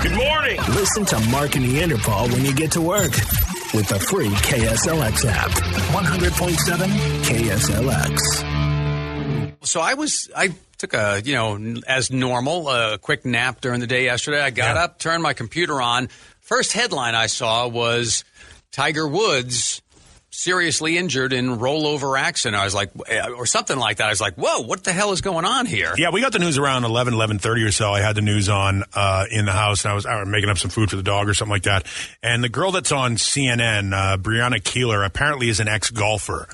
Good morning. Listen to Mark and Neanderthal when you get to work with the free KSLX app. 100.7 KSLX. So I was, I took a, you know, as normal, a quick nap during the day yesterday. I got Yeah. up, turned my computer on. First headline I saw was Tiger Woods seriously injured in rollover accident. I was like, or something like that. I was like, whoa, what the hell is going on here? Yeah, we got the news around 11, 11.30 or so. I had the news on uh, in the house, and I was, I was making up some food for the dog or something like that. And the girl that's on CNN, uh, Brianna Keilar, apparently is an ex-golfer.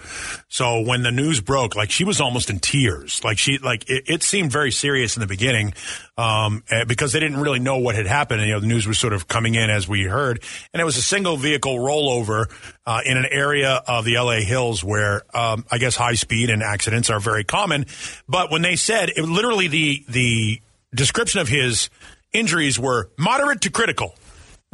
So when the news broke, like she was almost in tears. Like she, like it, it seemed very serious in the beginning um, eh, because they didn't really know what had happened. And, you know, the news was sort of coming in as we heard. And it was a single vehicle rollover uh, in an area of the LA Hills where um, I guess high speed and accidents are very common. But when they said it, literally the the description of his injuries were moderate to critical,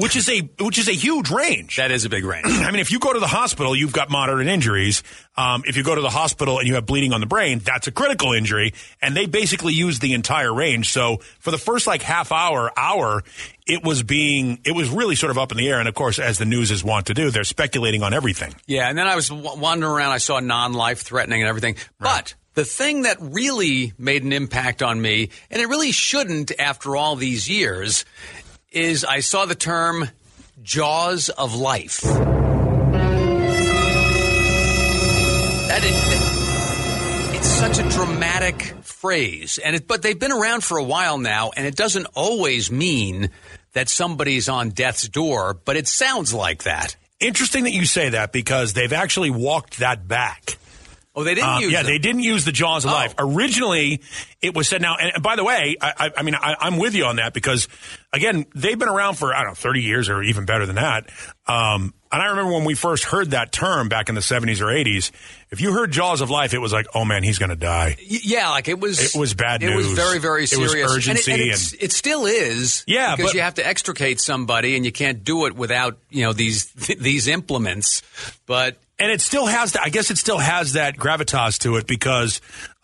which is a which is a huge range. That is a big range. I mean, if you go to the hospital, you've got moderate injuries. Um, if you go to the hospital and you have bleeding on the brain, that's a critical injury. And they basically use the entire range. So for the first like half hour, hour, it was being, it was really sort of up in the air. And of course, as the news is wont to do, they're speculating on everything. Yeah, and then I was w- wandering around. I saw non-life threatening and everything. But the thing that really made an impact on me, and it really shouldn't after all these years, is I saw the term "jaws of life." That is, it's such a dramatic phrase, and it, but they've been around for a while now, and it doesn't always mean that somebody's on death's door, but it sounds like that. Interesting that you say that because they've actually walked that back. Oh, they didn't Um, use yeah, them. they didn't use the jaws of Oh. life. Originally, it was said. Now, and, and by the way, I, I, I mean, I, I'm with you on that because, again, they've been around for I don't know, 30 years or even better than that. Um, and I remember when we first heard that term back in the 70s or 80s. If you heard jaws of life, it was like, oh man, he's going to die. Yeah, like it was. It was bad news. It was very, very It was serious. urgency and it, and it's- it still is. Yeah, because but- you have to extricate somebody, and you can't do it without you know these these implements. But and it still has that. I guess it still has that gravitas to it because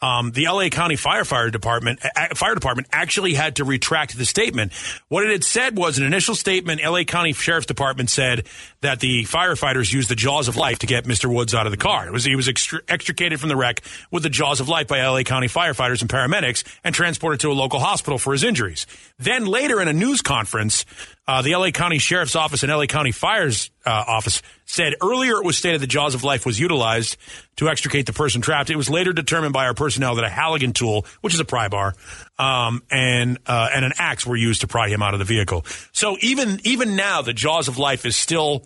um, the LA County Firefighter Department, Fire Department, actually had to retract the statement. What it had said was an initial statement. LA County Sheriff's Department said that the firefighters used the jaws of life to get Mr. Woods out of the car. It was he was extr- extricated from the wreck with the jaws of life by LA County firefighters and paramedics and transported to a local hospital for his injuries. Then later in a news conference, uh, the LA County Sheriff's Office and LA County Fire's uh, Office said earlier it was stated the jaws of life was utilized to extricate the person trapped. It was later determined by our personnel that a Halligan tool, which is a pry bar, um, and uh, and an axe were used to pry him out of the vehicle. So even even now, the jaws of life is still.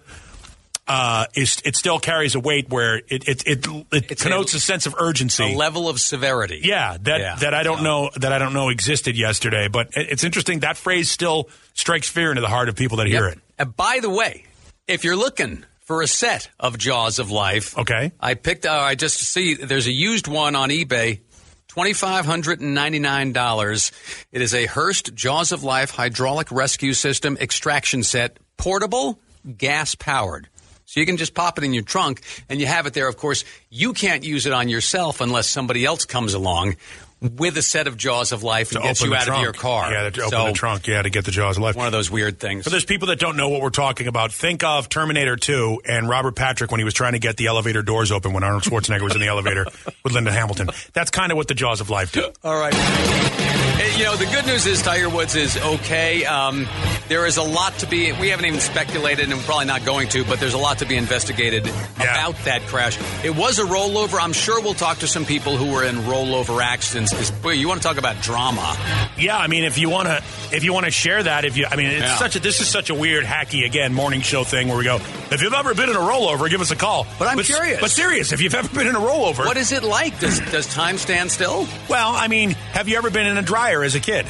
Uh, is, it still carries a weight where it it, it, it connotes a- a, sense of urgency. a level of severity. Yeah, that Yeah. that I don't So- know that I don't know existed yesterday, but it's interesting that phrase still strikes fear into the heart of people that hear it. And by the way, if you're looking for a set of Jaws of Life, Okay. I picked. Uh, I just see there's a used one on eBay. Twenty five hundred and ninety nine dollars. It is a Hurst Jaws of Life hydraulic rescue system extraction set, portable, gas powered. So you can just pop it in your trunk and you have it there. Of course, you can't use it on yourself unless somebody else comes along with a set of Jaws of Life and To gets you out trunk. of your car. Yeah, to open So, the trunk. Yeah, to get the jaws of life. One of those weird things. So there's people that don't know what we're talking about. Think of Terminator 2 and Robert Patrick when he was trying to get the elevator doors open when Arnold Schwarzenegger was in the elevator with Linda Hamilton. That's kind of what the jaws of life do. All right. Hey, You know, the good news is Tiger Woods is okay. Um, there is a lot to be, we haven't even speculated and we're probably not going to, but there's a lot to be investigated about that crash. It was a rollover. I'm sure we'll talk to some people who were in rollover accidents. 'Cause, boy, you want to talk about drama. Yeah, I mean, if you want to, if you want to share that, if you, I mean, it's Yeah. such a, this is such a weird, hacky again morning show thing where we go. If you've ever been in a rollover, give us a call. But I'm curious. But serious, if you've ever been in a rollover, What is it like? Does, does time stand still? Well, I mean, have you ever been in a dryer as a kid?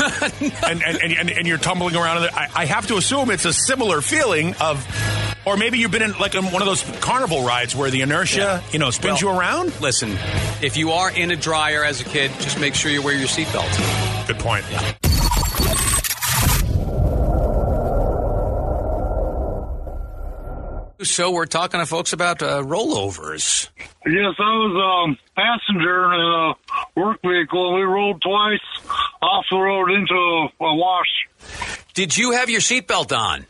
and, and, and, and, and you're tumbling around in it. I, I have to assume it's a similar feeling of, or maybe you've been in like one of those carnival rides where the inertia, you know, spins Well, you around. Listen, if you are in a dryer as a kid, just make sure you wear your seatbelt. Good point. So we're talking to folks about uh, rollovers. Yes, I was um, passenger in a work vehicle. We rolled twice off the road into a, a wash. Did you have your seatbelt on?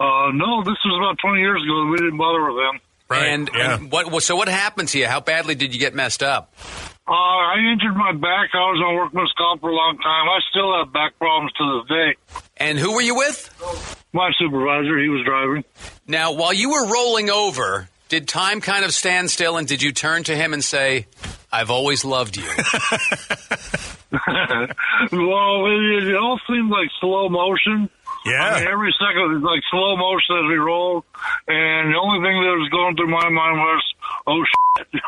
Uh, no, this was about 20 years ago. We didn't bother with them. Right. And, yeah. and what? So what happened to you? How badly did you get messed up? Uh, I injured my back. I was on workman's comp for a long time. I still have back problems to this day. And who were you with? My supervisor, he was driving. Now, while you were rolling over, did time kind of stand still, and did you turn to him and say, "I've always loved you"? well, it, it all seemed like slow motion. Yeah. I mean, every second is like slow motion as we roll, and the only thing that was going through my mind was, "Oh shit."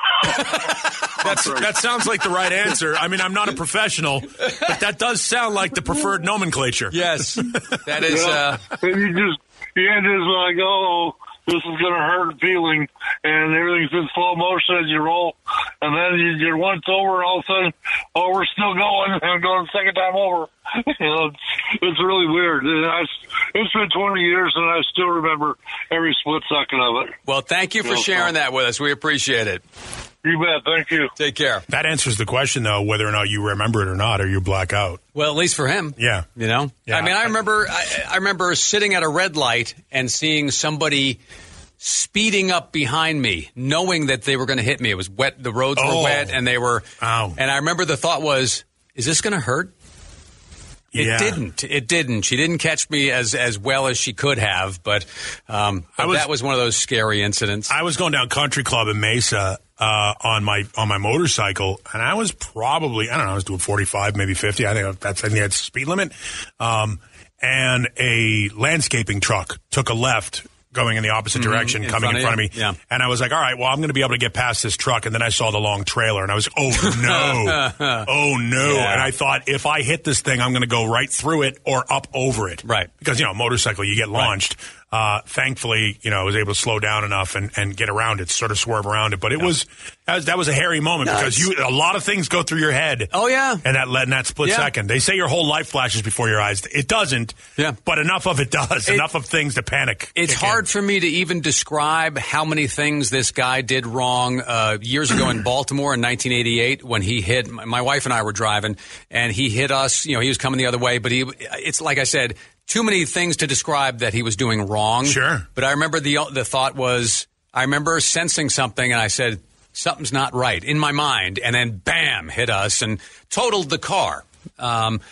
That's, that sounds like the right answer. I mean, I'm not a professional, but that does sound like the preferred nomenclature. yes, that is. Uh, and you just you had this like, oh, this is gonna hurt feeling, and everything's in slow motion as you roll, and then you, you're once over, all of a sudden, oh, we're still going, and going the second time over. you know, it's, it's really weird. And I, it's been 20 years, and I still remember every split second of it. well, thank you for No sharing problem. that with us. We appreciate it. You bet. Thank you. Take care. That answers the question, though, whether or not you remember it or not, or you black out. Well, at least for him. Yeah. You know? Yeah. I mean, I remember I, I remember sitting at a red light and seeing somebody speeding up behind me, knowing that they were going to hit me. It was wet. The roads Oh. were wet and they were Ow. And I remember the thought was, is this going to hurt? It Yeah. didn't. It didn't. She didn't catch me as as well as she could have, but, um, but I was- that was one of those scary incidents. I was going down Country Club in Mesa uh, on my on my motorcycle, and I was probably I don't know I was doing 45, maybe 50. I think that's I think that's the speed limit. Um, and a landscaping truck took a left. Going in the opposite direction, Mm-hmm. in coming front in front of you? me, Yeah. and I was like, "All right, well, I'm going to be able to get past this truck." And then I saw the long trailer, and I was, "Oh no, oh no!" Yeah. And I thought, if I hit this thing, I'm going to go right through it or up over it, Right. Because you know, motorcycle, you get launched. Uh, thankfully, you know, I was able to slow down enough and, and get around it, sort of swerve around it. But it was that, was that was a hairy moment No, because you a lot of things go through your head. Oh, yeah. and that in that split Yeah. second, they say your whole life flashes before your eyes. It doesn't. Yeah. but enough of it does. It- enough of things to panic. It's kick in. hard for me to even describe how many things this guy did wrong uh, years ago in Baltimore in 1988 when he hit my my wife and I were driving and he hit us. You know, he was coming the other way, but he. It's like I said, too many things to describe that he was doing wrong. Sure. but I remember the the thought was I remember sensing something and I said something's not right in my mind, and then bam, hit us and totaled the car. Um,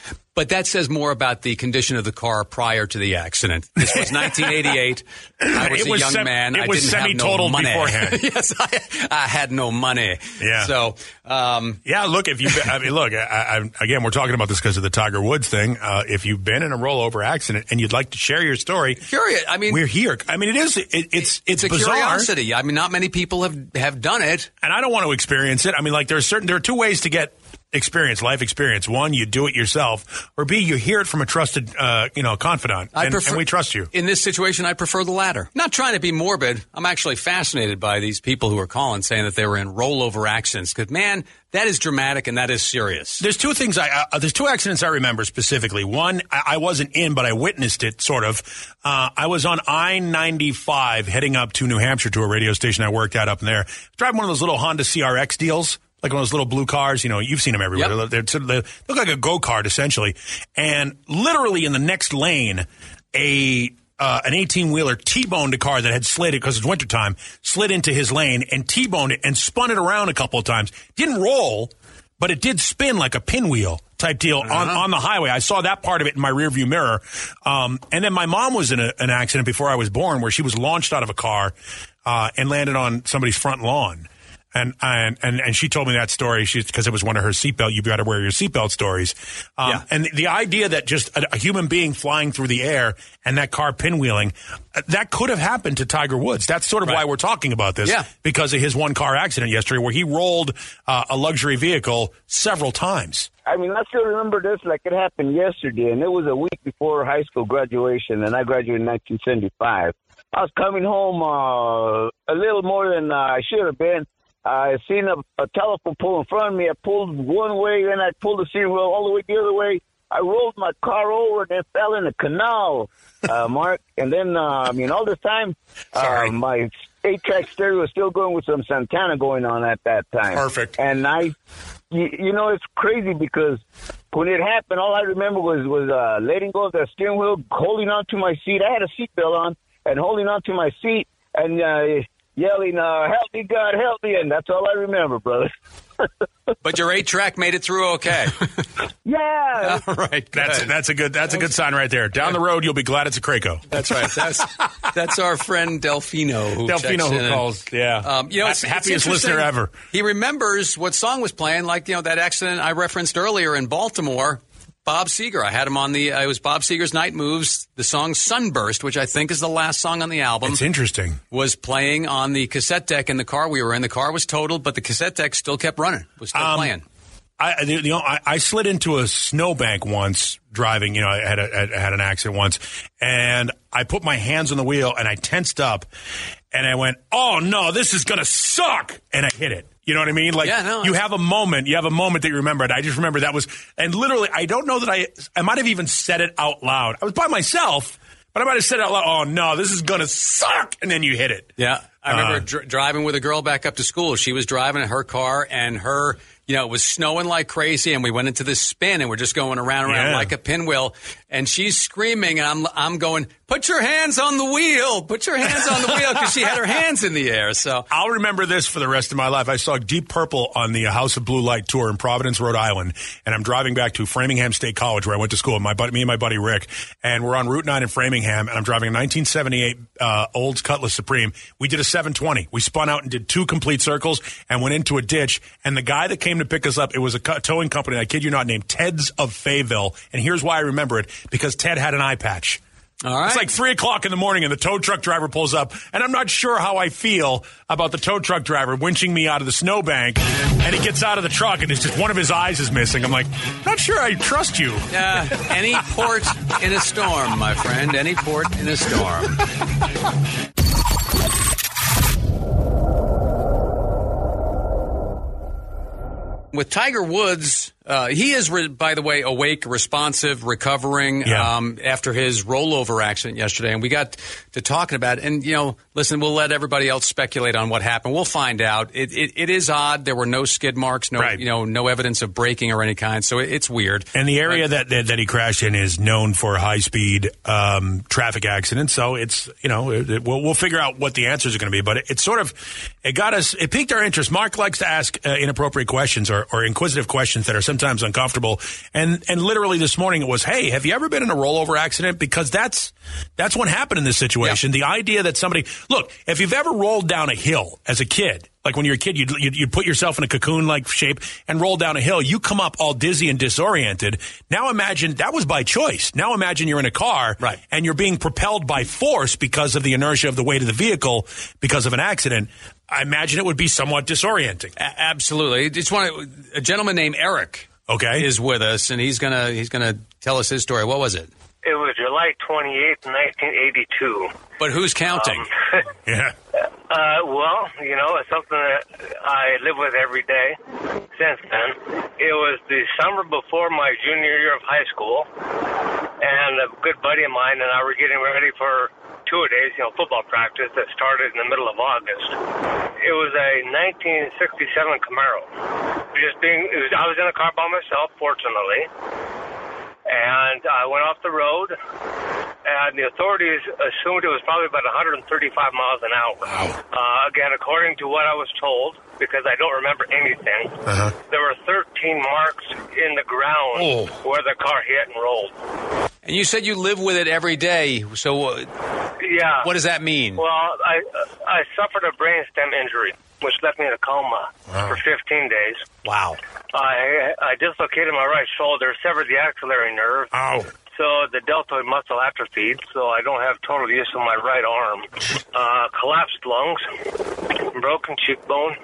but that says more about the condition of the car prior to the accident. This was 1988. I was It a was young sem- man. it I was didn't have no money. beforehand. yes, I, I had no money. Yeah. So, um, Yeah, look, if you, I mean, look, I, I, again, we're talking about this because of the Tiger Woods thing. Uh, if you've been in a rollover accident and you'd like to share your story, curious. I mean, we're here. I mean, it is, it, it's, it's a bizarre. curiosity. I mean, not many people have have done it. and I don't want to experience it. I mean, like there's certain there are two ways to get experience, life experience. One, you do it yourself, or B, you hear it from a trusted, uh, you know, confidant, I and, prefer- and we trust you. In this situation, I prefer the latter. Not trying to be morbid. I'm actually fascinated by these people who are calling saying that they were in rollover accidents. Because man, that is dramatic and that is serious. There's two things I uh, there's two accidents I remember specifically. One I, I wasn't in, but I witnessed it sort of. Uh, I was on I-95 heading up to New Hampshire to a radio station I worked at up in there. Driving one of those little Honda CRX deals. Like one of those little blue cars, you know, you've seen them everywhere. Yep. They're, of- they look like a go kart essentially, and literally in the next lane, a uh, an 18 wheeler T-boned a car that had slid it because it's wintertime, slid into his lane and T-boned it and spun it around a couple of times. Didn't roll, but it did spin like a pinwheel type deal on, on the highway. I saw that part of it in my rearview mirror. Um, and then my mom was in a, an accident before I was born where she was launched out of a car uh, and landed on somebody's front lawn. And, and and and she told me that story because it was one of her seatbelt. You've got to wear your seatbelt stories. Um, Yeah. And the idea that just a, a human being flying through the air and that car pinwheeling, uh, that could have happened to Tiger Woods. That's sort of why we're talking about this. Yeah. Because of his one car accident yesterday where he rolled uh, a luxury vehicle several times. I mean, I still remember this like it happened yesterday, and it was a week before high school graduation, and I graduated in 1975. I was coming home uh, a little more than uh, I should have been. I seen a, a telephone pole in front of me. I pulled one way, then I pulled the steering wheel all the way the other way. I rolled my car over and then fell in the canal, uh, Mark. And then, uh, I mean, all this time, uh, my eight-track stereo was still going with some Santana going on at that time. Perfect. And I, you, you know, it's crazy because when it happened, all I remember was was uh, letting go of the steering wheel, holding on to my seat. I had a seatbelt on and holding on to my seat and uh, yelling, uh, "Help me, God, help me!" And that's all I remember, brother. But your eight track made it through okay. yeah, All right, That's good. that's a good that's a good sign right there. Down the road, you'll be glad it's a Craco. That's right. That's that's our friend Delfino who Delfino who in and- calls. Yeah, Um, you know, it's, it's happiest interesting. listener ever. He remembers what song was playing, like you know that accident I referenced earlier in Baltimore. Bob Seger. I had him on the. Uh, it was Bob Seger's Night Moves. The song "Sunburst," which I think is the last song on the album, It's interesting. was playing on the cassette deck in the car we were in. The car was totaled, but the cassette deck still kept running. Was still Um, playing. I, the, the, I, I slid into a snowbank once driving. You know, I had, a, I had an accident once, and I put my hands on the wheel and I tensed up, and I went, "Oh no, this is gonna suck!" And I hit it. You know what I mean? Like Yeah, no, you have a moment, you have a moment that you remember. And I just remember that was, and literally, I don't know that I, I might have even said it out loud. I was by myself, but I might have said it out loud. Oh no, this is gonna suck! And then you hit it. Yeah, I remember Uh, dr- driving with a girl back up to school. She was driving in her car, and her, you know, it was snowing like crazy, and we went into this spin, and we're just going around and around Yeah. like a pinwheel. And she's screaming, and I'm, I'm going, "Put your hands on the wheel! Put your hands on the wheel!" Because she had her hands in the air. So I'll remember this for the rest of my life. I saw Deep Purple on the House of Blue Light tour in Providence, Rhode Island, and I'm driving back to Framingham State College where I went to school. My buddy, me and my buddy Rick, and we're on Route 9 in Framingham, and I'm driving a 1978 uh, Olds Cutlass Supreme. We did a 720. We spun out and did two complete circles and went into a ditch. And the guy that came to pick us up, it was a towing company. I kid you not, named Ted's of Fayville. And here's why I remember it: because Ted had an eye patch. all right, It's like three o'clock in the morning, and the tow truck driver pulls up, and I'm not sure how I feel about the tow truck driver winching me out of the snowbank, and he gets out of the truck, and it's just one of his eyes is missing. I'm like, not sure I trust you. uh, any port in a storm, my friend. Any port in a storm. With Tiger Woods, uh, he is, re- by the way, awake, responsive, recovering Yeah. um, after his rollover accident yesterday. And we got to talking about it. And, you know, listen, we'll let everybody else speculate on what happened. We'll find out. It, it, it is odd. There were no skid marks, no, Right. you know, no evidence of braking or any kind. So it, it's weird. And the area that, that that he crashed in is known for high speed um, traffic accidents. So it's you know it, it- we'll we'll figure out what the answers are going to be. But it, it's sort of it got us it piqued our interest. Mark likes to ask uh, inappropriate questions or, or inquisitive questions that are sometimes uncomfortable. And and literally this morning it was, hey, have you ever been in a rollover accident? Because that's that's what happened in this situation. The idea that somebody look if you've ever rolled down a hill as a kid. Like when you're a kid, you'd, you'd, you'd put yourself in a cocoon like shape and roll down a hill. You come up all dizzy and disoriented. Now imagine that was by choice. Now imagine you're in a car Right. and you're being propelled by force because of the inertia of the weight of the vehicle because of an accident. I imagine it would be somewhat disorienting. A- absolutely. Just want a gentleman named Eric Okay. is with us, and he's gonna he's gonna tell us his story. What was it? It was July 28th, 1982. But who's counting? yeah. Uh, well, you know, it's something that I live with every day since then. It was the summer before my junior year of high school, and a good buddy of mine and I were getting ready for two days, you know, football practice that started in the middle of August. It was a 1967 Camaro. Just being, it was, I was in a car by myself, fortunately, and I went off the road and the authorities assumed it was probably about 135 miles an hour. Uh, again, according to what I was told, because I don't remember anything, Uh-huh. there were 13 marks in the ground Oh. where the car hit and rolled. And you said you live with it every day. So uh, Yeah. what does that mean? Well, I I suffered a brainstem injury, which left me in a coma for 15 days. Wow. I I dislocated my right shoulder, severed the axillary nerve, Ow. so the deltoid muscle atrophied, so I don't have total use of my right arm. Uh, collapsed lungs, broken cheekbone.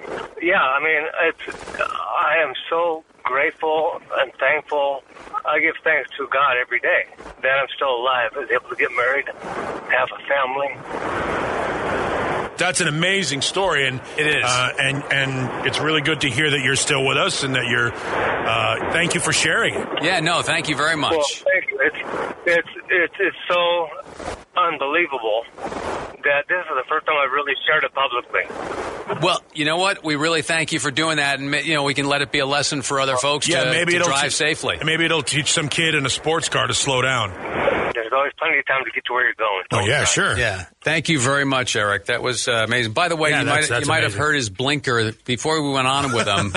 Yeah, I mean, it's. I am so grateful and thankful. I give thanks to God every day that I'm still alive, able to get married, have a family. That's an amazing story, and It is. Uh, and and it's really good to hear that you're still with us and that you're. Uh, thank you for sharing it. Yeah, no, thank you very much. Well, thank you. It's it's it's it's so unbelievable that this is the first time I've really shared it publicly. Well, you know what? We really thank you for doing that, and you know we can let it be a lesson for other folks yeah, to, maybe to it'll drive te- safely. Maybe it'll teach some kid in a sports car to slow down. There's always plenty of time to get to where you're going. Oh yeah, drive. sure. Yeah, thank you very much, Eric. That was uh, amazing. By the way, Yeah, you that's- might that's you might have heard his blinker before we went on with him.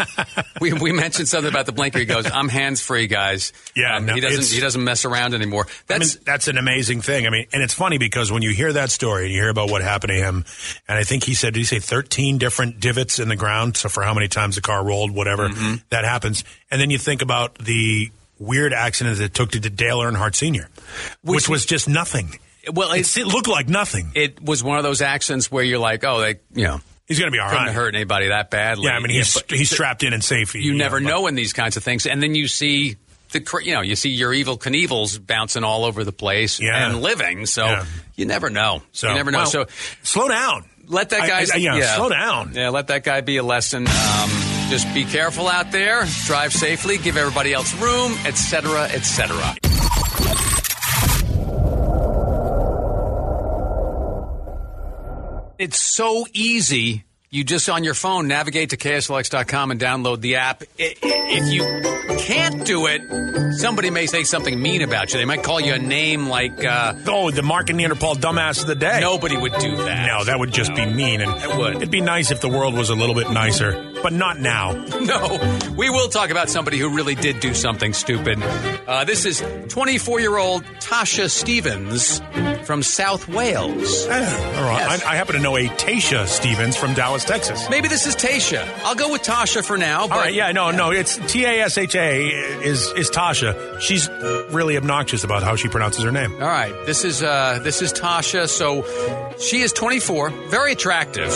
we we mentioned something about the blinker. He goes, "I'm hands free, guys." Yeah, Um, no, he doesn't he doesn't mess around anymore. I That's mean, that's an amazing thing. I mean, and it's funny because when you hear that story and you hear about what happened to him, and I think he said, did he say 13 different divots in the ground? So for how many times the car rolled, whatever, Mm-hmm. that happens. And then you think about the weird accident that it took to Dale Earnhardt Sr., which, Which- was just nothing. well, It, it looked like nothing. it was one of those accidents where you're like, oh, they you know He's going to be all couldn't right. hurt anybody that badly. Yeah, I mean, he's, but he's strapped in and safe. you never but- know in these kinds of things, and then you see. The, cr- you know, you see your Evel Knievels bouncing all over the place Yeah. and living, so Yeah. you never know. So, you never know. well, so slow down. let that I- guy, I- yeah, slow down. Yeah, let that guy be a lesson. Um, just be careful out there. Drive safely. Give everybody else room, etc., etc. It's so easy. You just on your phone navigate to KSLX.com and download the app. If you can't do it, somebody may say something mean about you. They might call you a name like uh, Oh, the Mark and Neanderthal dumbass of the day. nobody would do that. No, that would just be mean. And It would. It'd be nice if the world was a little bit nicer, but not now. No, we will talk about somebody who really did do something stupid. Uh, this is 24 year old Tasha Stevens from South Wales. Eh, all right. Yes. I, I happen to know a Tasha Stevens from Dallas, Texas. Maybe this is Tasha. I'll go with Tasha for now. But All right, yeah, no, no, it's T A S H A is is Tasha. She's really obnoxious about how she pronounces her name. All right, this is uh, this is Tasha. So she is 24, very attractive,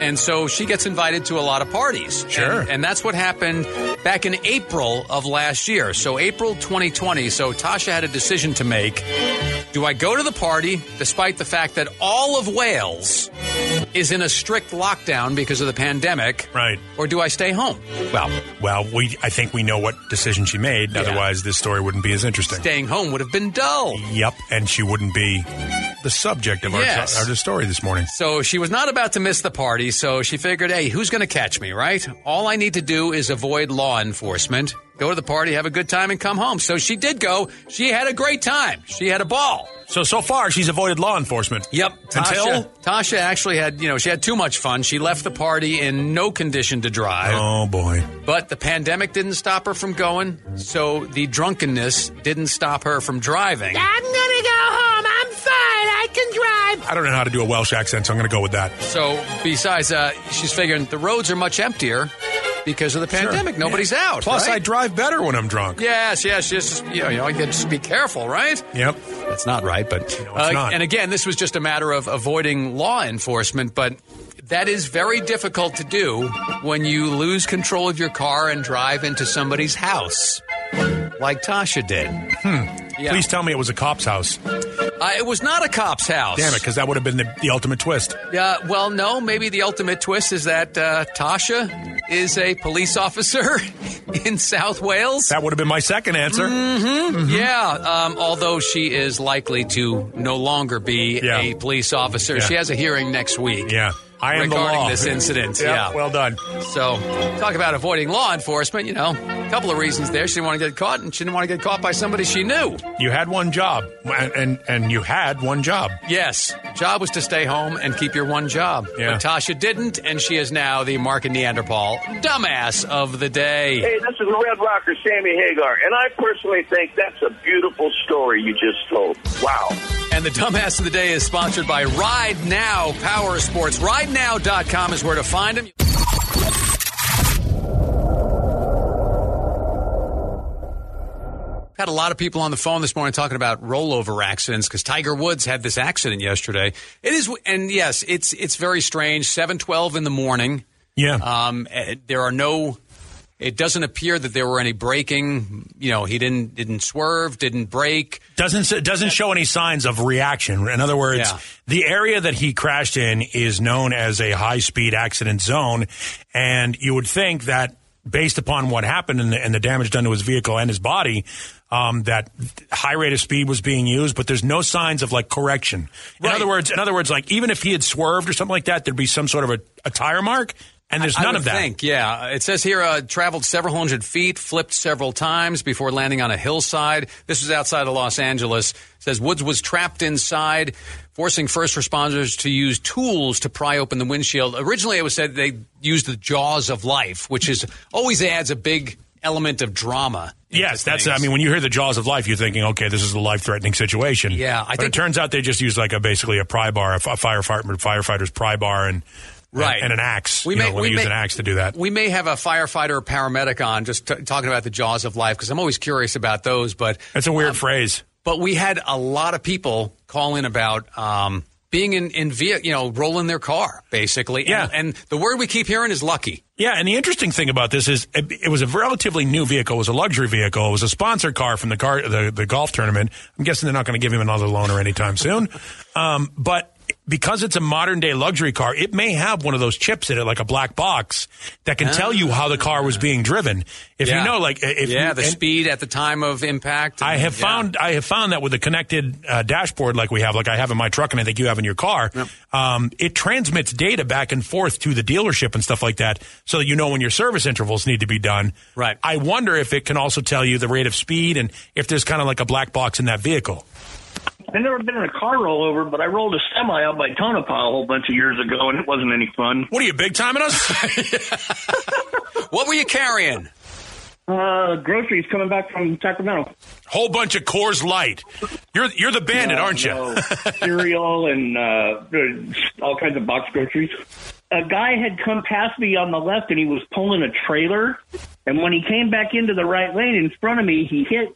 and so she gets invited to a lot of parties. Sure. and, and that's what happened back in April of last year. So April 2020. So Tasha had a decision to make: Do I go to the party, despite the fact that all of Wales is in a strict lockdown because of the pandemic, Right. Or do I stay home? Well, Well, we I think we know what decision she made. Otherwise, this story wouldn't be as interesting. staying home would have been dull. Yep, and she wouldn't be the subject of Yes. our, our story this morning. So she was not about to miss the party, so she figured, hey, who's going to catch me, right? All I need to do is avoid law enforcement, go to the party, have a good time, and come home. So she did go. She had a great time. She had a ball. So so far, she's avoided law enforcement. Yep. Until Tasha, Tasha actually had, you know, she had too much fun. She left the party in no condition to drive. oh boy, But the pandemic didn't stop her from going, so the drunkenness didn't stop her from driving. I'm gonna go home. I'm fine. I can drive. I don't know how to do a Welsh accent, so I'm going to go with that. So besides, uh, she's figuring the roads are much emptier because of the pandemic. Nobody's out. Plus, right? I drive better when I'm drunk. Yes, yes, just you know, you know, you just be careful, right? Yep. That's not right, but it's uh, not. and again, this was just a matter of avoiding law enforcement, but that is very difficult to do when you lose control of your car and drive into somebody's house, like Tasha did. Yeah. Please tell me it was a cop's house. Uh, it was not a cop's house. Damn it, because that would have been the, the ultimate twist. Yeah, well, no. Maybe the ultimate twist is that uh, Tasha is a police officer in South Wales. That would have been my second answer. Mm-hmm. Yeah, um, although she is likely to no longer be Yeah. a police officer. Yeah. She has a hearing next week. Yeah. I am the regarding law. this incident. Yeah, yeah. well done. So, talk about avoiding law enforcement. You know, a couple of reasons there. She didn't want to get caught, and she didn't want to get caught by somebody she knew. You had one job, and and, and you had one job. Yes, job was to stay home and keep your one job. Yeah. But Tasha didn't, and she is now the Mark and Neanderthal dumbass of the day. Hey, this is the Red Rocker Sammy Hagar, and I personally think that's a beautiful story you just told. Wow. And the dumbass of the day is sponsored by Ride Now Power Sports. RideNow.com is where to find them. Had a lot of people on the phone this morning talking about rollover accidents because Tiger Woods had this accident yesterday. It is, and yes, it's it's very strange. Seven twelve in the morning. Yeah. Um, eh, there are no. It doesn't appear that there were any braking. You know, he didn't didn't swerve, didn't brake. doesn't doesn't show any signs of reaction. In other words, Yeah. the area that he crashed in is known as a high speed accident zone, and you would think that based upon what happened and the, and the damage done to his vehicle and his body, um, that high rate of speed was being used, but there's no signs of like correction. In Right. other words, in other words, like even if he had swerved or something like that, there'd be some sort of a, a tire mark, and there's I none would of that. Think, yeah. It says here, uh, traveled several hundred feet, flipped several times before landing on a hillside. This was outside of Los Angeles. It says Woods was trapped inside, forcing first responders to use tools to pry open the windshield. Originally, it was said they used the jaws of life, which is always adds a big element of drama. Yes, that's. things. I mean, when you hear the jaws of life, you're thinking, okay, this is a life-threatening situation. Yeah, I but think- it turns out they just use like a basically a pry bar, a firefighter, firefighter's pry bar, and Right. and an axe. We may- know, we use may- an axe to do that. We may have a firefighter or paramedic on just t- talking about the jaws of life because I'm always curious about those. But That's a weird um, phrase. But we had a lot of people call in about um, being in in via, you know, rolling their car basically. Yeah. And, and the word we keep hearing is lucky. Yeah, and the interesting thing about this is it, it was a relatively new vehicle. It was a luxury vehicle. It was a sponsored car from the car the, the golf tournament. I'm guessing they're not going to give him another loaner anytime soon. Um, but because it's a modern day luxury car, it may have one of those chips in it, like a black box, that can tell you how the car was being driven. If Yeah. you know, like if yeah, you, the and- speed at the time of impact. I have yeah. found I have found that with a connected uh, dashboard like we have, like I have in my truck, and I think you have in your car, um, it transmits data back and forth to the dealership and stuff like that, so that you know when your service intervals need to be done. Right. I wonder if it can also tell you the rate of speed and if there's kind of like a black box in that vehicle. I've never been in a car rollover, but I rolled a semi out by Tonopah a whole bunch of years ago, and it wasn't any fun. What are you big timing us? What were you carrying? Uh, groceries coming back from Sacramento. Whole bunch of Coors Light. You're you're the bandit, No, aren't you? no. Cereal and uh, all kinds of box groceries. A guy had come past me on the left, and he was pulling a trailer. And when he came back into the right lane in front of me, he hit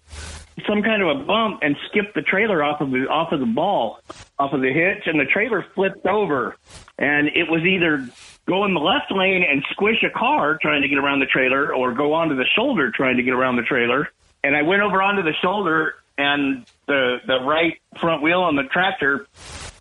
some kind of a bump and skipped the trailer off of the off of the ball, off of the hitch, and the trailer flipped over. And it was either go in the left lane and squish a car trying to get around the trailer, or go onto the shoulder trying to get around the trailer. And I went over onto the shoulder, and the the right front wheel on the tractor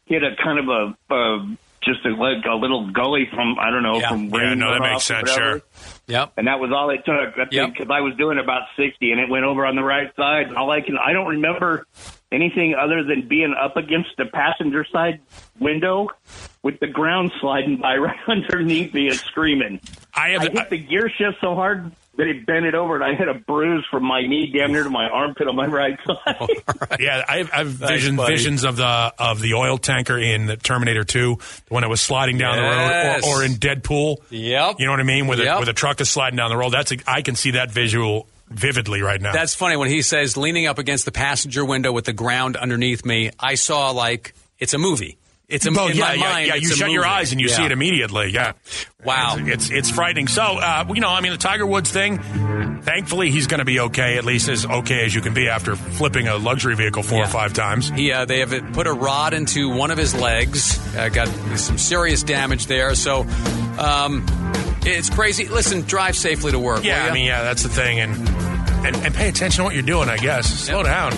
hit a kind of a, a just a, like a little gully from I don't know Yeah. from Yeah, no, that makes sense, sure. Yep. And that was all it took. That's Yep. because I was doing about sixty, and it went over on the right side. All I can I don't remember anything other than being up against the passenger side window with the ground sliding by right underneath me and screaming. I have. I hit the gear shift so hard that he bent it over, and I had a bruise from my knee down near to my armpit on my right side. Yeah, I've, I've Thanks, vision, visions of the of the oil tanker in the Terminator Two, the one that was sliding down Yes. the road, or, or in Deadpool. Yep. You know what I mean? With Yep. a with a truck is sliding down the road. That's a, I can see that visual vividly right now. That's funny when he says leaning up against the passenger window with the ground underneath me. I saw like it's a movie. It's a Oh, in yeah, my yeah, mind. yeah. You shut your eyes and you see it immediately. Yeah. Wow. It's, it's it's frightening. So, uh, you know, I mean, the Tiger Woods thing. Thankfully, he's going to be okay. At least as okay as you can be after flipping a luxury vehicle four Yeah. or five times. Yeah, uh, they have put a rod into one of his legs. Uh, got some serious damage there. So um, it's crazy. Listen, drive safely to work. Yeah. I mean, yeah, that's the thing, and and, and pay attention to what you're doing. I guess slow Yep. down.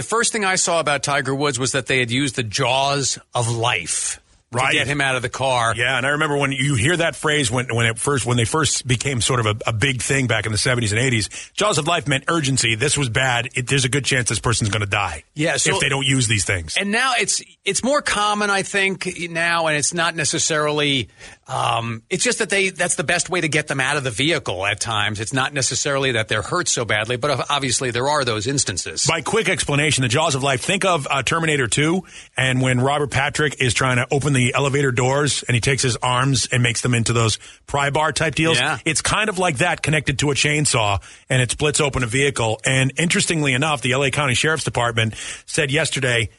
The first thing I saw about Tiger Woods was that they had used the jaws of life Right. to get him out of the car. Yeah, and I remember when you hear that phrase when when it first when they first became sort of a, a big thing back in the 70s and 80s. Jaws of life meant urgency. This was bad. It, there's a good chance this person's going to die. Yeah, so- if they don't use these things. And now it's it's more common, I think, now, and it's not necessarily. Um, it's just that they that's the best way to get them out of the vehicle at times. It's not necessarily that they're hurt so badly, but obviously there are those instances. By quick explanation, the jaws of life. Think of uh, Terminator 2, and when Robert Patrick is trying to open the elevator doors, and he takes his arms and makes them into those pry bar type deals. Yeah. It's kind of like that, connected to a chainsaw, and it splits open a vehicle. And interestingly enough, the LA County Sheriff's Department said yesterday.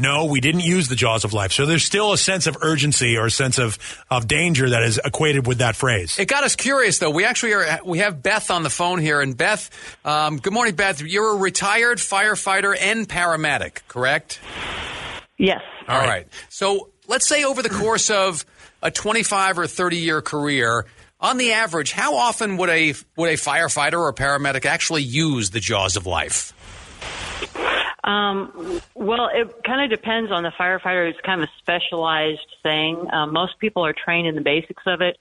No, we didn't use the jaws of life. So there's still a sense of urgency or a sense of, of danger that is equated with that phrase. It got us curious, though. We actually are. We have Beth on the phone here, and Beth, um, good morning, Beth. You're a retired firefighter and paramedic, correct? Yes. All right. So let's say over the course of a 25 or 30 year career, on the average, how often would a would a firefighter or paramedic actually use the jaws of life? Um, well, it kind of depends on the firefighter. It's kind of a specialized thing. Um, most people are trained in the basics of it,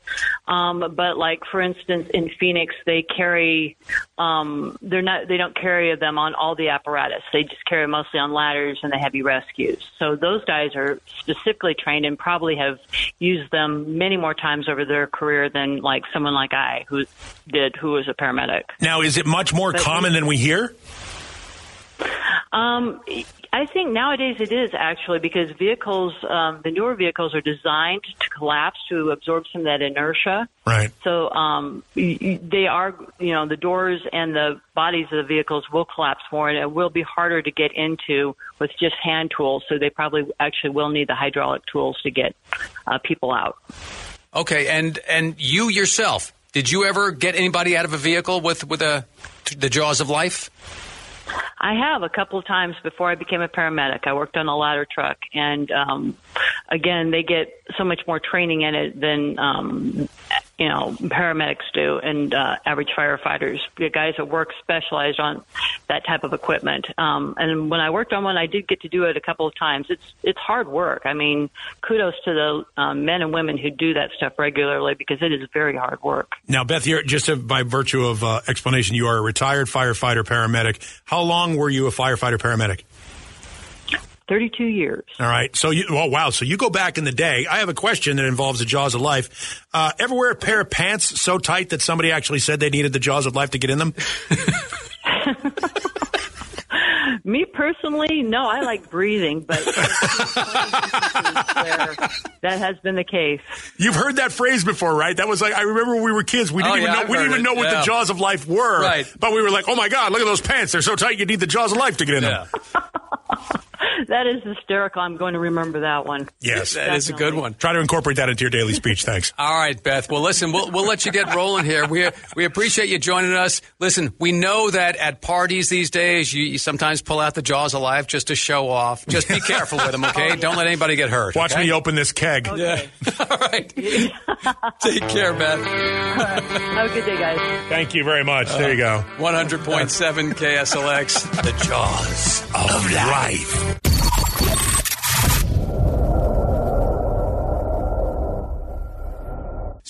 um, but like for instance, in Phoenix, they carry um, they're not they don't carry them on all the apparatus. They just carry mostly on ladders and the heavy rescues. So those guys are specifically trained and probably have used them many more times over their career than like someone like I who did who was a paramedic. Now, is it much more But- common than we hear? Um, I think nowadays it is actually because vehicles, um, the newer vehicles are designed to collapse to absorb some of that inertia. Right. So um, y- y- they are, you know, the doors and the bodies of the vehicles will collapse more, and it will be harder to get into with just hand tools. So they probably actually will need the hydraulic tools to get uh, people out. Okay, and and you yourself, did you ever get anybody out of a vehicle with with a the jaws of life? I have a couple of times before I became a paramedic. I worked on a ladder truck, and um, again, they get so much more training in it than um, you know paramedics do, and uh, average firefighters. The guys that work specialized on that type of equipment. Um, and when I worked on one, I did get to do it a couple of times. It's it's hard work. I mean, kudos to the um, men and women who do that stuff regularly because it is very hard work. Now, Beth, you're, just by virtue of uh, explanation, you are a retired firefighter paramedic. How long were you a firefighter paramedic? 32 years. All right. So you, oh wow. So you go back in the day. I have a question that involves the jaws of life. Uh, ever wear a pair of pants so tight that somebody actually said they needed the jaws of life to get in them? Me personally, no, I like breathing, but that has been the case. You've heard that phrase before, right? That was like I remember when we were kids. We didn't Oh, even yeah, know I've we didn't even it. know what Yeah. the jaws of life were. Right. But we were like, oh my god, look at those pants. They're so tight. You need the jaws of life to get in them. That is hysterical. I'm going to remember that one. Yes, That is a good one. Try to incorporate that into your daily speech. Thanks. All right, Beth. Well, listen, we'll, we'll let you get rolling here. We we appreciate you joining us. Listen, we know that at parties these days, you, you sometimes pull out the jaws of life just to show off. Just be careful with them, okay? Don't let anybody get hurt. Watch okay? me open this keg. Yeah. All right. Take care, Beth. Have a good day, guys. Thank you very much. there you go. 100.7 KSLX. The jaws of life.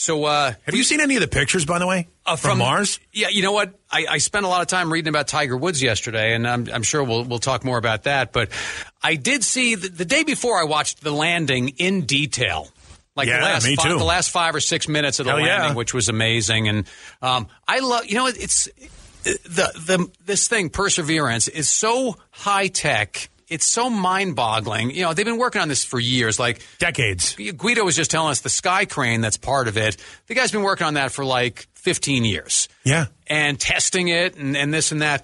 So, uh, Have you seen any of the pictures, by the way, Uh, from, Mars? Yeah, you know what? I, I spent a lot of time reading about Tiger Woods yesterday, and I'm, I'm sure we'll we'll talk more about that. But I did see the, the day before I watched the landing in detail. Like Yeah, the last me five, the last five or six minutes of the Hell yeah. landing, which was amazing, and um, I love. You know, it's the the this thing Perseverance is so high tech. It's so mind boggling. You know, they've been working on this for years, like decades. Guido was just telling us the sky crane that's part of it. The guy's been working on that for like 15 years Yeah. and testing it and, and this and that.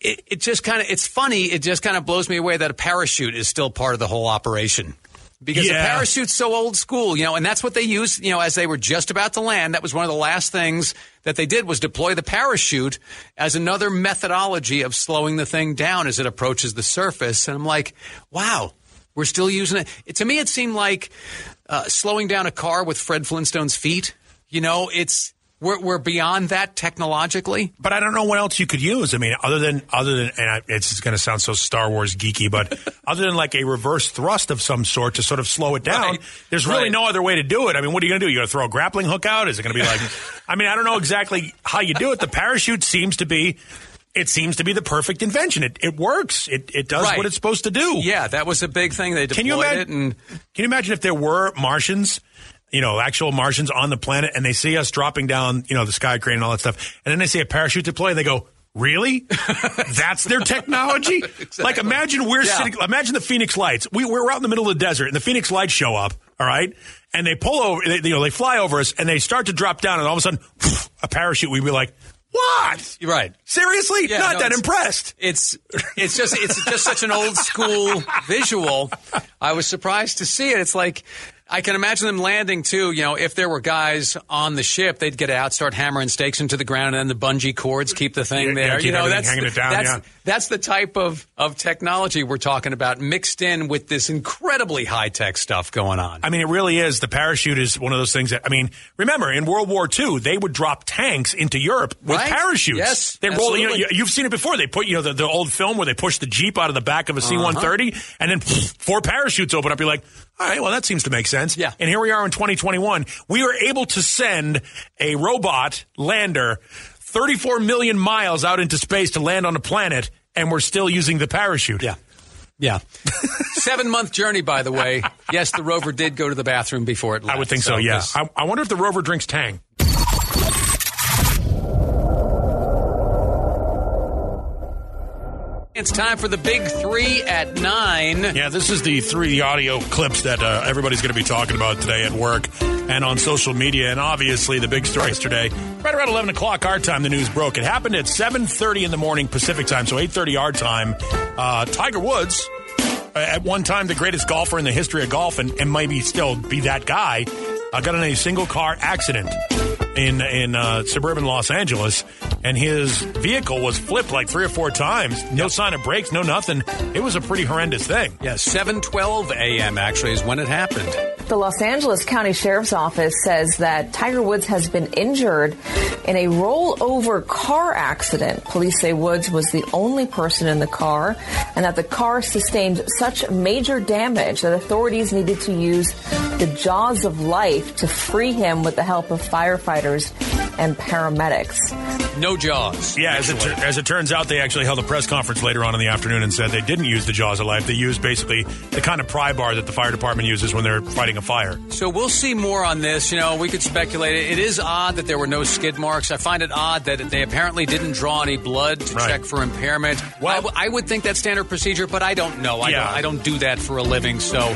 It, it just kind of, it's funny. It just kind of blows me away that a parachute is still part of the whole operation. Because Yeah. the parachute's so old school, you know, and that's what they used, you know, as they were just about to land. That was one of the last things that they did was deploy the parachute as another methodology of slowing the thing down as it approaches the surface. And I'm like, wow, we're still using it. it to me, it seemed like uh, slowing down a car with Fred Flintstone's feet. You know, it's we're, we're beyond that technologically. But I don't know what else you could use. I mean, other than other than, and I, it's going to sound so Star Wars geeky, but other than like a reverse thrust of some sort to sort of slow it down, Right. there's really Right. no other way to do it. I mean, what are you going to do? You going to throw a grappling hook out? Is it going to be like? I mean, I don't know exactly how you do it. The parachute seems to be. It seems to be the perfect invention. It, it works. It, it does Right. what it's supposed to do. Yeah, that was a big thing. They deployed Can you it, imagine? and Can you imagine if there were Martians, you know, actual Martians on the planet, and they see us dropping down, you know, the sky crane and all that stuff, and then they see a parachute deploy, and they go, "Really? That's their technology?" Like, imagine we're Yeah. sitting. Imagine the Phoenix Lights. We, we're out in the middle of the desert, and the Phoenix Lights show up. All right, and they pull over. They, you know, they fly over us, and they start to drop down, and all of a sudden, a parachute. We'd be like, "What? You're right. Seriously? Yeah, Not no, that it's- impressed." It's it's just it's just such an old school visual. I was surprised to see it. It's like I can imagine them landing too. You know, if there were guys on the ship, they'd get out, start hammering stakes into the ground, and then the bungee cords keep the thing Yeah, there. yeah, you know, that's hanging it down, That's, yeah. that's the type of of technology we're talking about, mixed in with this incredibly high tech stuff going on. I mean, it really is. The parachute is one of those things that, I mean, remember in World War II, they would drop tanks into Europe with Right. parachutes. Yes, They roll, you know, you've seen it before. They put, you know, the, the old film where they push the Jeep out of the back of a C 130 uh-huh. and then four parachutes open up. You're like, all right, well, that seems to make sense. Yeah. And here we are in 2021. We were able to send a robot lander 34 million miles out into space to land on a planet, and we're still using the parachute. Yeah. Yeah. Seven month journey, by the way. Yes, the rover did go to the bathroom before it left. I would think so, yeah. 'cause- I, I wonder if the rover drinks Tang. It's time for the big three at nine. Yeah, this is the three audio clips that uh, everybody's going to be talking about today at work and on social media. And obviously, the big story yesterday, right around 11 o'clock our time, the news broke. It happened at 7.30 in the morning Pacific time, so 8.30 our time. Uh, Tiger Woods, uh, at one time the greatest golfer in the history of golf and, and maybe still be that guy, uh, got in a single car accident in in uh, suburban Los Angeles, and his vehicle was flipped like three or four times. No sign of brakes, no nothing. It was a pretty horrendous thing. Yeah, 7:12 a.m. actually is when it happened. The Los Angeles County Sheriff's Office says that Tiger Woods has been injured in a rollover car accident. Police say Woods was the only person in the car and that the car sustained such major damage that authorities needed to use the jaws of life to free him with the help of firefighters and paramedics. No jaws. Yeah, as it, tur- as it turns out, they actually held a press conference later on in the afternoon and said they didn't use the jaws of life. They used basically the kind of pry bar that the fire department uses when they're fighting a fire. So we'll see more on this. You know, we could speculate. It is odd that there were no skid marks. I find it odd that they apparently didn't draw any blood to Right. check for impairment. Well- I, w- I would think that's standard procedure, but I don't know. I, Yeah. don't, I don't do that for a living. So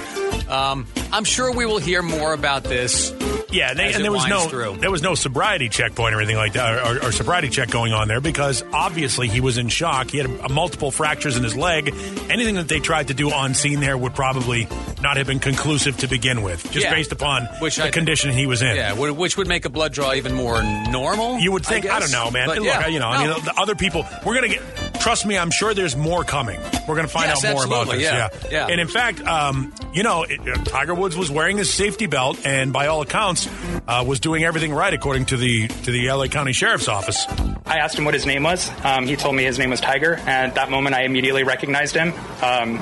um, I'm sure we will hear more about this. Yeah, they, and there was no through. there was no sobriety checkpoint or anything like that, or, or sobriety check going on there because obviously he was in shock. He had a, multiple fractures in his leg. Anything that they tried to do on scene there would probably not have been conclusive to begin with, just Yeah. based upon Which the I- condition he was in. Yeah, which would make a blood draw even more normal. You would think, I, don't know, man. But Look, yeah, you know, no. I mean, the other people, we're going to get, trust me, I'm sure there's more coming. We're going to find Yes, out more about this. yeah, yeah. And in fact, um, you know, it, uh, Tiger Woods was wearing his safety belt and by all accounts, uh, was doing everything right according to the, to the LA County Sheriff's Office. I asked him what his name was. Um, he told me his name was Tiger, and at that moment I immediately recognized him. Um,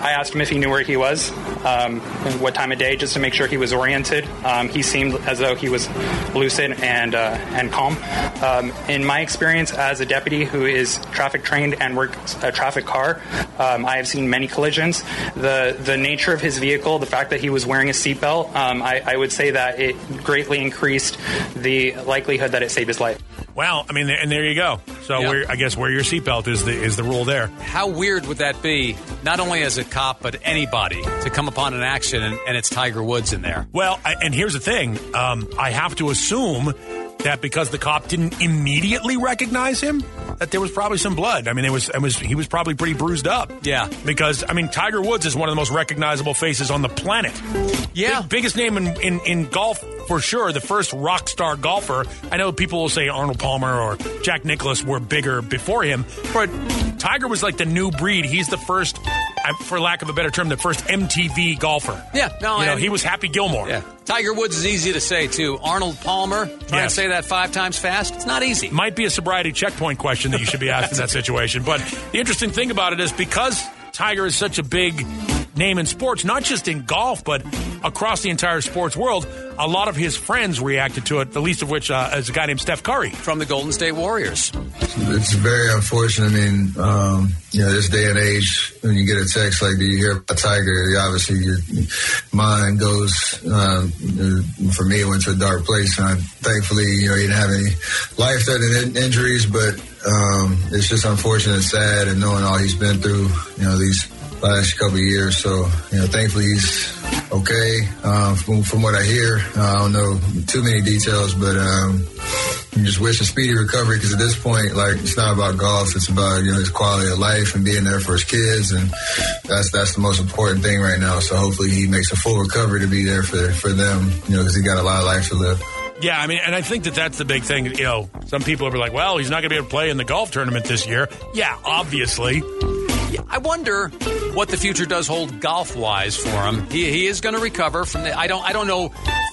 I asked him if he knew where he was, um, and what time of day, just to make sure he was oriented. Um, he seemed as though he was lucid and uh, and calm. Um, in my experience as a deputy who is traffic trained and works a traffic car, um, I have seen many collisions. The the nature of his vehicle, the fact that he was wearing a seatbelt, um, I, I would say that it greatly increased the likelihood that it saved his life. Well, I mean, and there you go. So we're, I guess wear your seatbelt is the, is the rule there. How weird would that be, not only as a cop, but anybody, to come upon an accident and it's Tiger Woods in there? Well, I, and here's the thing. Um, I have to assume that because the cop didn't immediately recognize him, that there was probably some blood. I mean, it was, it was he was probably pretty bruised up. Yeah. Because I mean, Tiger Woods is one of the most recognizable faces on the planet. Yeah. Big- biggest name in, in, in golf for sure. The first rock star golfer. I know people will say Arnold Palmer or Jack Nicklaus were bigger before him, but Tiger was like the new breed. He's the first, for lack of a better term, the first MTV golfer. Yeah, no, you know, he was Happy Gilmore. Yeah. Tiger Woods is easy to say, too. Arnold Palmer, try Yes. say that five times fast. It's not easy. might be a sobriety checkpoint question that you should be asked in that situation. But the interesting thing about it is because Tiger is such a big name in sports, not just in golf, but across the entire sports world, a lot of his friends reacted to it, the least of which uh, is a guy named Steph Curry. From the Golden State Warriors. It's very unfortunate. I mean, um, you know, this day and age, when you get a text like, "Do you hear a tiger?" Obviously, your mind goes. Um, uh, for me, it went to a dark place, and I, thankfully, you know, he didn't have any life-threatening in- injuries. But um, it's just unfortunate, and sad, and knowing all he's been through, you know, these last couple years. So, you know, thankfully he's okay. Um, from, from what I hear, uh, I don't know too many details, but um, and just wish a speedy recovery because at this point, like it's not about golf; it's about you know his quality of life and being there for his kids, and that's that's the most important thing right now. So hopefully he makes a full recovery to be there for for them, you know, because he got a lot of life to live. Yeah, I mean, and I think that that's the big thing. You know, some people are like, "Well, he's not going to be able to play in the golf tournament this year." Yeah, obviously. I wonder what the future does hold golf wise for him. He, he is going to recover from the. I don't. I don't know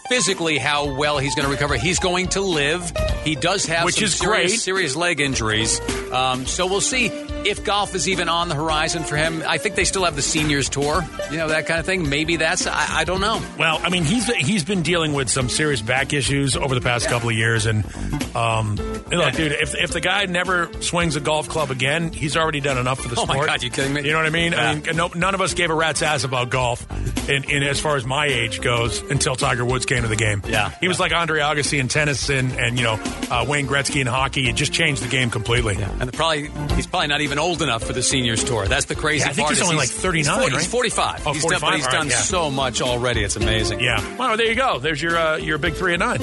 physically how well he's going to recover. He's going to live. He does have Which some is serious, great. serious leg injuries. Um, so we'll see if golf is even on the horizon for him. I think they still have the seniors tour. You know that kind of thing. Maybe that's. I, I don't know. Well, I mean, he's he's been dealing with some serious back issues over the past couple of years, and um, look, dude, if if the guy never swings a golf club again, he's already done enough for the Oh my sport. God, you kidding me? You know what I mean? Yeah. I mean, no, none of us gave a rat's ass about golf, in, in as far as my age goes, until Tiger Woods came to the game. Yeah, he was like Andre Agassi in tennis, and and you know uh, Wayne Gretzky in hockey. It just changed the game completely. And probably he's probably not even old enough for the seniors tour. That's the crazy Yeah, I think part. he's is only like 39, He's, 40, right? he's 45. Oh, he's Done, 45? but he's All right, done yeah. so much already. It's amazing. Yeah. Well, there you go. There's your uh, your big three and nine.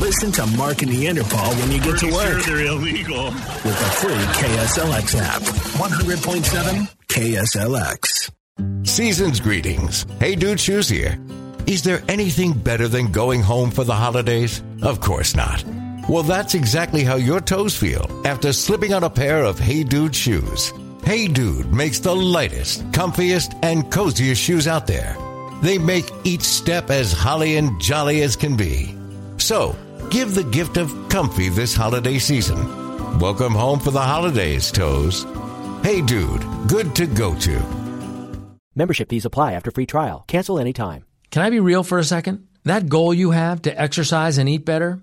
Listen to Mark and Neanderthal when you get to work. they're illegal. With the free KSLX app. 100.7 KSLX. Season's greetings. Hey Dude Shoes here. Is there anything better than going home for the holidays? Of course not. Well, that's exactly how your toes feel after slipping on a pair of Hey Dude shoes. Hey Dude makes the lightest, comfiest, and coziest shoes out there. They make each step as holly and jolly as can be. So, give the gift of comfy this holiday season. Welcome home for the holidays, toes. Hey Dude, good to go to. Membership fees apply after free trial. Cancel anytime. Can I be real for a second? That goal you have to exercise and eat better,